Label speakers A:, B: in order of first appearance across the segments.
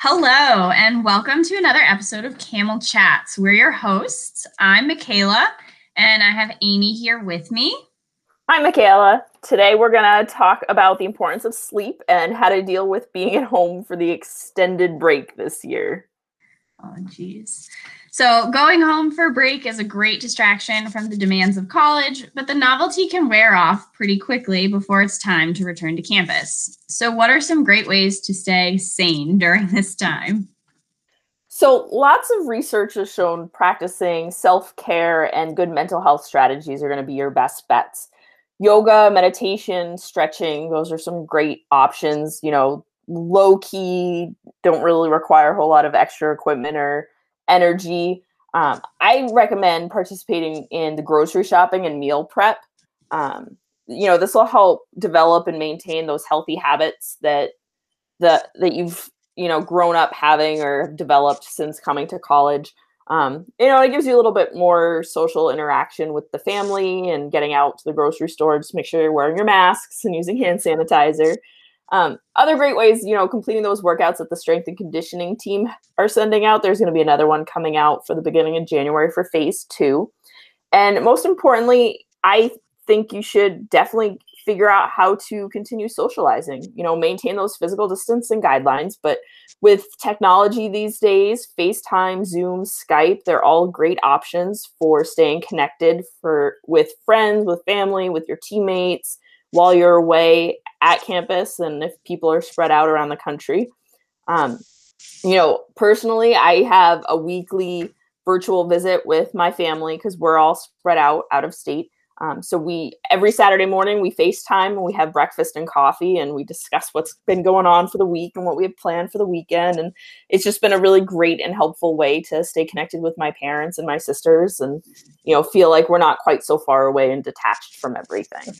A: Hello, and welcome to another episode of Camel Chats. We're your hosts. I'm Michaela, and I have Amy here with me.
B: Hi, Michaela. Today we're going to talk about the importance of sleep and how to deal with being at home for the extended break this year.
A: Oh, geez. So, going home for break is a great distraction from the demands of college, but the novelty can wear off pretty quickly before it's time to return to campus. So, what are some great ways to stay sane during this time?
B: So, lots of research has shown practicing self care and good mental health strategies are going to be your best bets. Yoga, meditation, stretching, those are some great options. You know, low key, don't really require a whole lot of extra equipment or energy. Um, I recommend participating in the grocery shopping and meal prep. Um, you know, this will help develop and maintain those healthy habits that that that you've you know grown up having or developed since coming to college. Um, you know, it gives you a little bit more social interaction with the family and getting out to the grocery store. Just make sure you're wearing your masks and using hand sanitizer. Um, other great ways, you know, completing those workouts that the strength and conditioning team are sending out. There's going to be another one coming out for the beginning of January for phase two. And most importantly, I think you should definitely figure out how to continue socializing, you know, maintain those physical distancing guidelines. But with technology these days, FaceTime, Zoom, Skype, they're all great options for staying connected for with friends, with family, with your teammates while you're away at campus and if people are spread out around the country. Um, you know, personally, I have a weekly virtual visit with my family because we're all spread out out of state. Um, so we every Saturday morning we FaceTime and we have breakfast and coffee and we discuss what's been going on for the week and what we have planned for the weekend. And it's just been a really great and helpful way to stay connected with my parents and my sisters and you know feel like we're not quite so far away and detached from everything.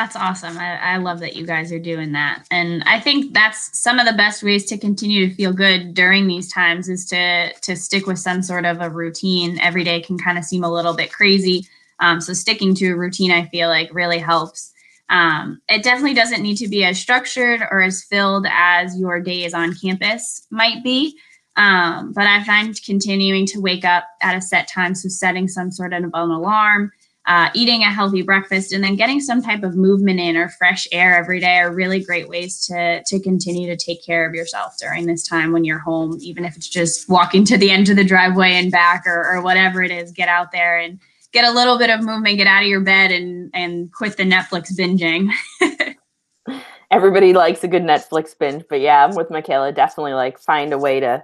A: That's awesome. I, I, love that you guys are doing that. And I think that's some of the best ways to continue to feel good during these times is to to stick with some sort of a routine. Every day can kind of seem a little bit crazy. Um, so sticking to a routine, I feel like really helps. Um, it definitely doesn't need to be as structured or as filled as your days on campus might be. Um, but I find continuing to wake up at a set time, so setting some sort of an alarm, uh, eating a healthy breakfast and then getting some type of movement in or fresh air every day are really great ways to to continue to take care of yourself during this time when you're home even if it's just walking to the end of the driveway and back or, or whatever it is get out there and get a little bit of movement get out of your bed and and quit the netflix binging.
B: Everybody likes a good netflix binge but yeah i'm with michaela. Definitely like find a way to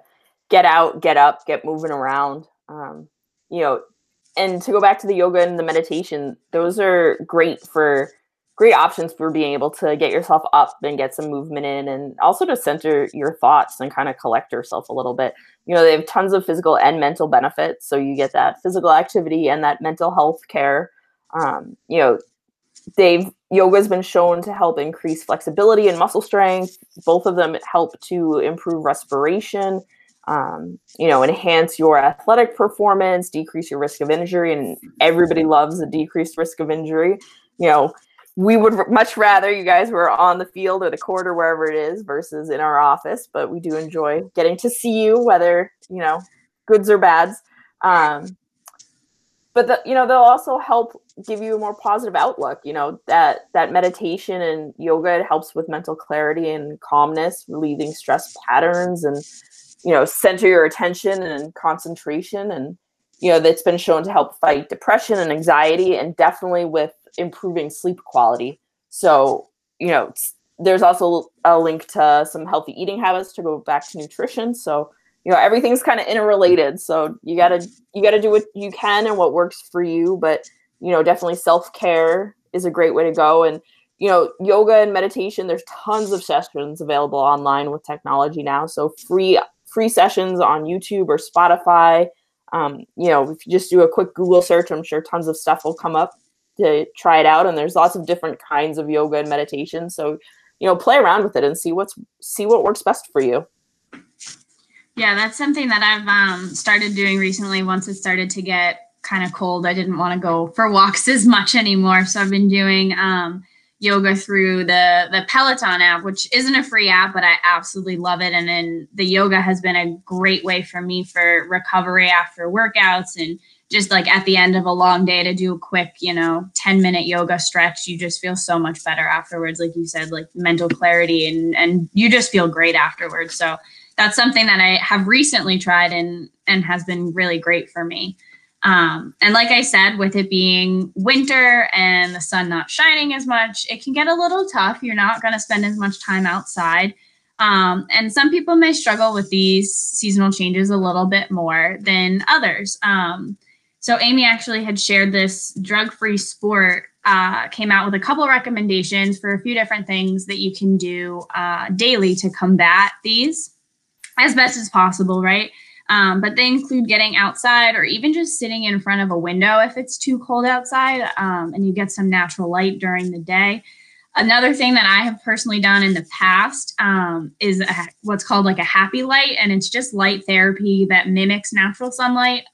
B: get out get up get moving around. Um, you know and to go back to the yoga and the meditation, those are great for great options for being able to get yourself up and get some movement in and also to center your thoughts and kind of collect yourself a little bit. You know, they have tons of physical and mental benefits. So you get that physical activity and that mental health care. Um, you know, they've yoga has been shown to help increase flexibility and muscle strength. Both of them help to improve respiration um, you know, enhance your athletic performance, decrease your risk of injury, and everybody loves a decreased risk of injury. You know, we would much rather you guys were on the field or the court or wherever it is versus in our office, but we do enjoy getting to see you, whether you know, goods or bads. Um, but the, you know, they'll also help give you a more positive outlook. You know that that meditation and yoga it helps with mental clarity and calmness, relieving stress patterns and you know center your attention and concentration and you know that's been shown to help fight depression and anxiety and definitely with improving sleep quality. So you know there's also a link to some healthy eating habits to go back to nutrition. So you know everything's kind of interrelated. So you gotta you gotta do what you can and what works for you. But you know definitely self-care is a great way to go. And you know yoga and meditation there's tons of sessions available online with technology now. So free free sessions on YouTube or Spotify. Um, you know, if you just do a quick Google search, I'm sure tons of stuff will come up to try it out. And there's lots of different kinds of yoga and meditation. So, you know, play around with it and see what's see what works best for you.
A: Yeah, that's something that I've um, started doing recently. Once it started to get kind of cold, I didn't want to go for walks as much anymore. So I've been doing um, yoga through the the Peloton app, which isn't a free app, but I absolutely love it. And then the yoga has been a great way for me for recovery after workouts and just like at the end of a long day to do a quick, you know, 10 minute yoga stretch. You just feel so much better afterwards. Like you said, like mental clarity and and you just feel great afterwards. So that's something that I have recently tried and and has been really great for me. Um, and like I said, with it being winter and the sun not shining as much, it can get a little tough. You're not going to spend as much time outside. Um, and some people may struggle with these seasonal changes a little bit more than others. Um, so Amy actually had shared this drug-free sport uh, came out with a couple recommendations for a few different things that you can do uh, daily to combat these as best as possible, right? Um, but they include getting outside or even just sitting in front of a window if it's too cold outside um, and you get some natural light during the day. Another thing that I have personally done in the past um, is a, what's called like a happy light, and it's just light therapy that mimics natural sunlight.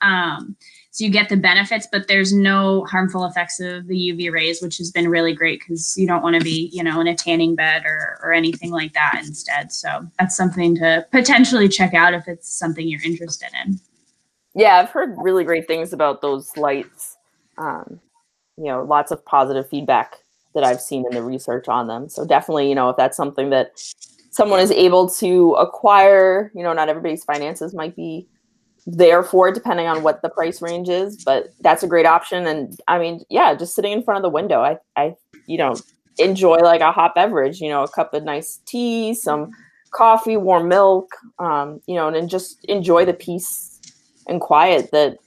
A: So you get the benefits, but there's no harmful effects of the UV rays, which has been really great because you don't want to be, you know, in a tanning bed or or anything like that instead. So that's something to potentially check out if it's something you're interested in.
B: Yeah, I've heard really great things about those lights. Um, you know, lots of positive feedback that I've seen in the research on them. So definitely, you know, if that's something that someone is able to acquire, you know, not everybody's finances might be there for it depending on what the price range is but that's a great option. And i mean yeah just sitting in front of the window. I i you know enjoy like a hot beverage you know a cup of nice tea some coffee warm milk um, you know and, and just enjoy the peace and quiet that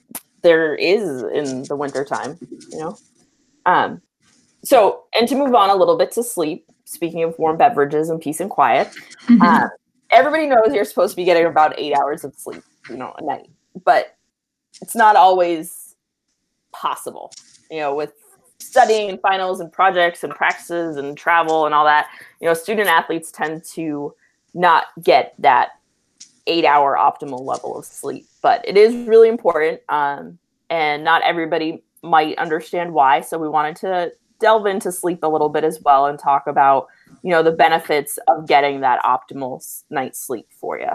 B: there is in the wintertime you know? Um so and to move on a little bit to sleep speaking of warm beverages and peace and quiet mm-hmm. uh, everybody knows you're supposed to be getting about eight hours of sleep you know, a night. But it's not always possible, you know, with studying and finals and projects and practices and travel and all that. You know, student athletes tend to not get that eight hour optimal level of sleep, but it is really important. Um, and not everybody might understand why. So we wanted to delve into sleep a little bit as well and talk about, you know, the benefits of getting that optimal night's sleep for you.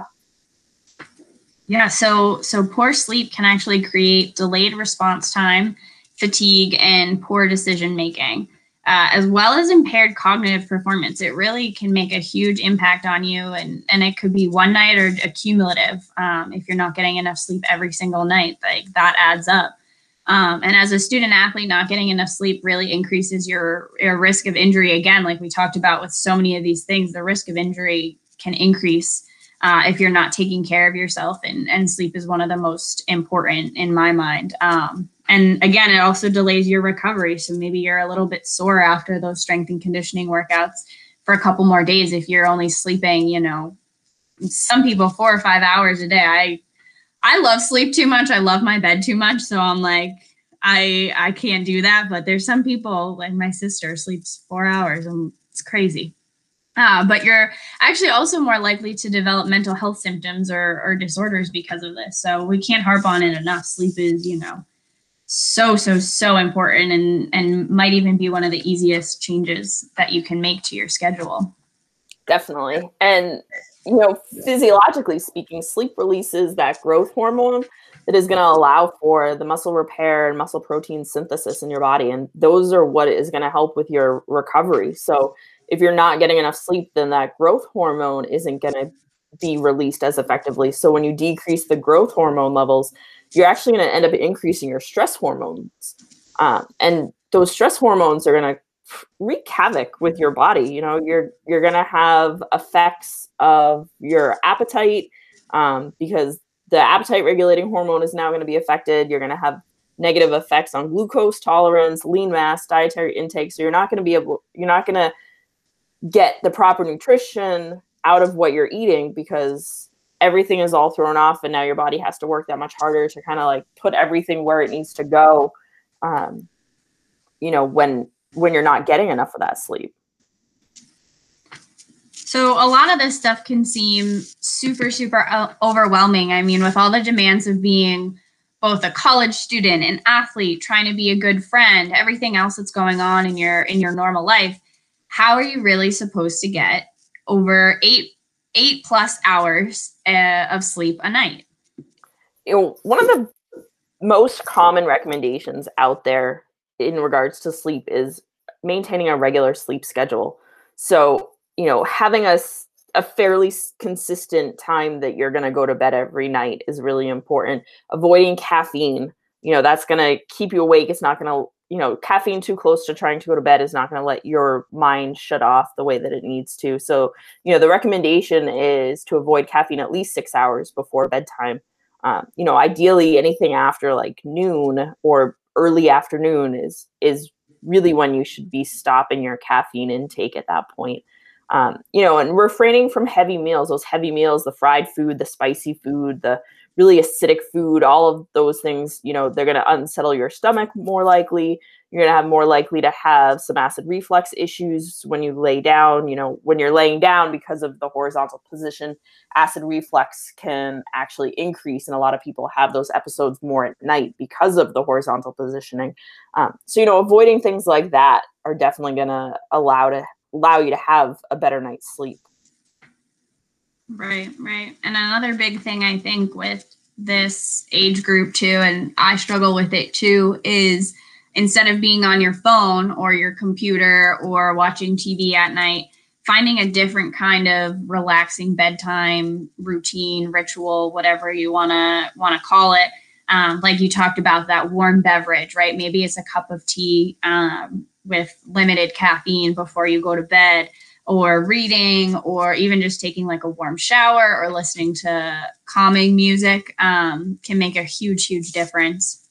A: Yeah, so so poor sleep can actually create delayed response time, fatigue, and poor decision making, uh, as well as impaired cognitive performance. It really can make a huge impact on you, and and it could be one night or accumulative. Um, if you're not getting enough sleep every single night, like that adds up. Um, and as a student athlete, not getting enough sleep really increases your, your risk of injury. Again, like we talked about with so many of these things, the risk of injury can increase uh, if you're not taking care of yourself and, and sleep is one of the most important in my mind. Um, and again it also delays your recovery. So maybe you're a little bit sore after those strength and conditioning workouts for a couple more days if you're only sleeping you know some people four or five hours a day. I i love sleep too much. I love my bed too much. So i'm like i i can't do that. But there's some people like my sister sleeps four hours and it's crazy uh, but you're actually also more likely to develop mental health symptoms or, or disorders because of this. So we can't harp on it enough. Sleep is, you know, so so so important and and might even be one of the easiest changes that you can make to your schedule
B: definitely and you know physiologically speaking sleep releases that growth hormone that is going to allow for the muscle repair and muscle protein synthesis in your body and those are what is going to help with your recovery so if you're not getting enough sleep, then that growth hormone isn't going to be released as effectively. So when you decrease the growth hormone levels, you're actually going to end up increasing your stress hormones. Um, and those stress hormones are going to wreak havoc with your body. You know, you're you're going to have effects of your appetite um, because the appetite regulating hormone is now going to be affected. You're going to have negative effects on glucose tolerance, lean mass, dietary intake. So you're not going to be able, you're not going to get the proper nutrition out of what you're eating because everything is all thrown off and now your body has to work that much harder to kind of like put everything where it needs to go um, you know when when you're not getting enough of that sleep.
A: So a lot of this stuff can seem super super uh, overwhelming. I mean with all the demands of being both a college student an athlete trying to be a good friend everything else that's going on in your in your normal life how are you really supposed to get over eight eight plus hours uh, of sleep a night?
B: You know, one of the most common recommendations out there in regards to sleep is maintaining a regular sleep schedule. So, you know, having a, a fairly consistent time that you're going to go to bed every night is really important. Avoiding caffeine, you know, that's going to keep you awake. It's not going to, you know, caffeine too close to trying to go to bed is not going to let your mind shut off the way that it needs to. So, you know, the recommendation is to avoid caffeine at least six hours before bedtime. Um, you know, ideally anything after like noon or early afternoon is is really when you should be stopping your caffeine intake at that point. Um, you know, and refraining from heavy meals, those heavy meals, the fried food, the spicy food, the really acidic food, all of those things, you know, they're going to unsettle your stomach more likely. You're going to have more likely to have some acid reflux issues when you lay down. You know, when you're laying down because of the horizontal position, acid reflux can actually increase. And a lot of people have those episodes more at night because of the horizontal positioning. Um, so, you know, avoiding things like that are definitely going to allow to allow you to have a better night's sleep.
A: Right, right. And another big thing I think with this age group too, and I struggle with it too, is instead of being on your phone or your computer or watching TV at night, finding a different kind of relaxing bedtime routine, ritual, whatever you wanna wanna call it. Um, like you talked about that warm beverage, right? Maybe it's a cup of tea um, with limited caffeine before you go to bed or reading or even just taking like a warm shower or listening to calming music um, can make a huge huge difference.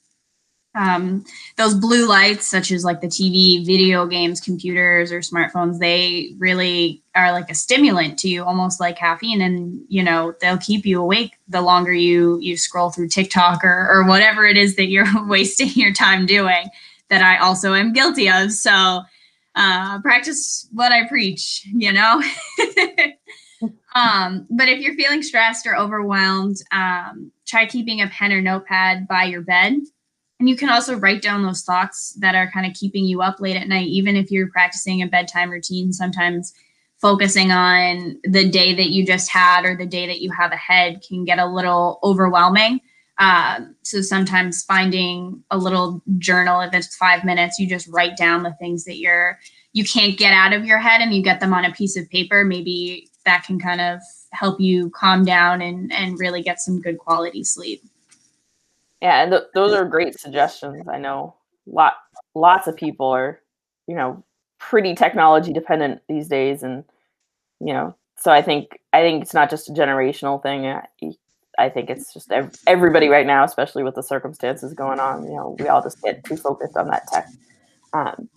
A: Um, those blue lights such as like the tv video games computers or smartphones they really are like a stimulant to you almost like caffeine and you know they'll keep you awake the longer you you scroll through tiktok or, or whatever it is that you're wasting your time doing that i also am guilty of. So uh, practice what I preach, you know? um, but if you're feeling stressed or overwhelmed, um, try keeping a pen or notepad by your bed. And you can also write down those thoughts that are kind of keeping you up late at night, even if you're practicing a bedtime routine. Sometimes focusing on the day that you just had or the day that you have ahead can get a little overwhelming. Um, so sometimes finding a little journal, if it's five minutes, you just write down the things that you're you can't get out of your head and you get them on a piece of paper. Maybe that can kind of help you calm down and and really get some good quality sleep.
B: Yeah, and th- those are great suggestions. I know lot lots of people are, you know, pretty technology dependent these days, and you know, so I think I think it's not just a generational thing. I think it's just everybody right now, especially with the circumstances going on. You know, we all just get too focused on that tech. Um,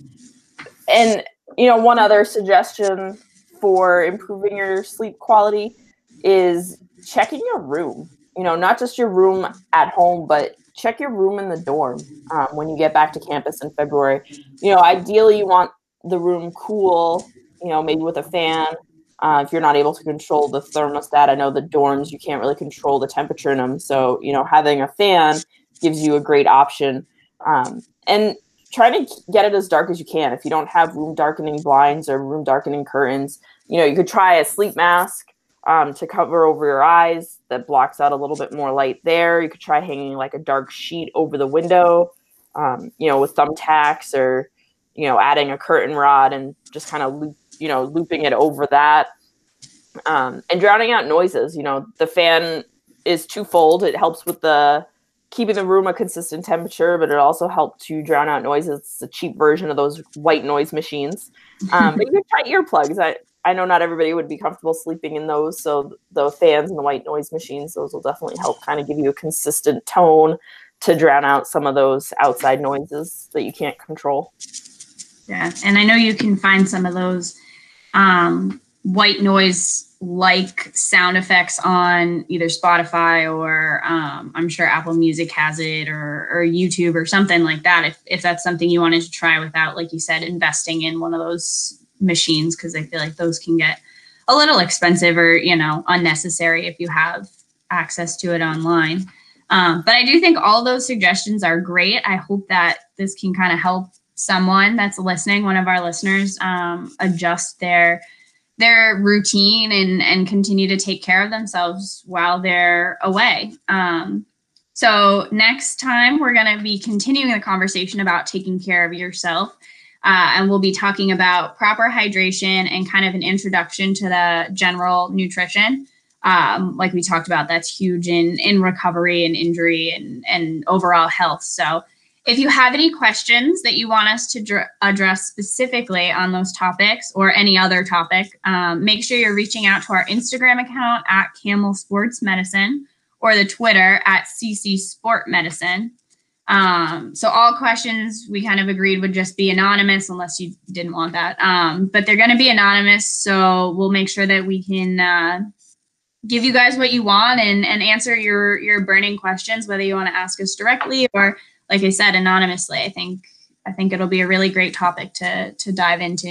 B: and you know, one other suggestion for improving your sleep quality is checking your room. You know, not just your room at home, but check your room in the dorm um, when you get back to campus in February. You know, ideally, you want the room cool. You know, maybe with a fan uh, if you're not able to control the thermostat, I know the dorms you can't really control the temperature in them. So you know having a fan gives you a great option. Um, and trying to get it as dark as you can. If you don't have room darkening blinds or room darkening curtains, you know you could try a sleep mask um, to cover over your eyes that blocks out a little bit more light there. You could try hanging like a dark sheet over the window, um, you know, with thumbtacks or you know adding a curtain rod and just kind of loop you know, looping it over that. Um, and drowning out noises. You know, the fan is twofold. It helps with the keeping the room a consistent temperature, but it also helps to drown out noises. It's a cheap version of those white noise machines. Um, but you can try earplugs. I, I know not everybody would be comfortable sleeping in those. So the fans and the white noise machines, those will definitely help kind of give you a consistent tone to drown out some of those outside noises that you can't control.
A: Yeah. And I know you can find some of those um, white noise like sound effects on either Spotify or um, I'm sure Apple Music has it or, or YouTube or something like that. If, if that's something you wanted to try without, like you said, investing in one of those machines, because I feel like those can get a little expensive or, you know, unnecessary if you have access to it online. Um, but I do think all those suggestions are great. I hope that this can kind of help someone that's listening, one of our listeners, um, adjust their their routine and and continue to take care of themselves while they're away. Um, so next time we're going to be continuing the conversation about taking care of yourself. Uh, and we'll be talking about proper hydration and kind of an introduction to the general nutrition. Um, like we talked about, that's huge in in recovery and injury and and overall health. So if you have any questions that you want us to dr- address specifically on those topics or any other topic, um, make sure you're reaching out to our Instagram account at Camel Sports Medicine or the Twitter at CC Sport Medicine. Um, so all questions we kind of agreed would just be anonymous unless you didn't want that. Um, but they're going to be anonymous, so we'll make sure that we can uh, give you guys what you want and and answer your your burning questions, whether you want to ask us directly or like I said, anonymously. I think I think it'll be a really great topic to to dive into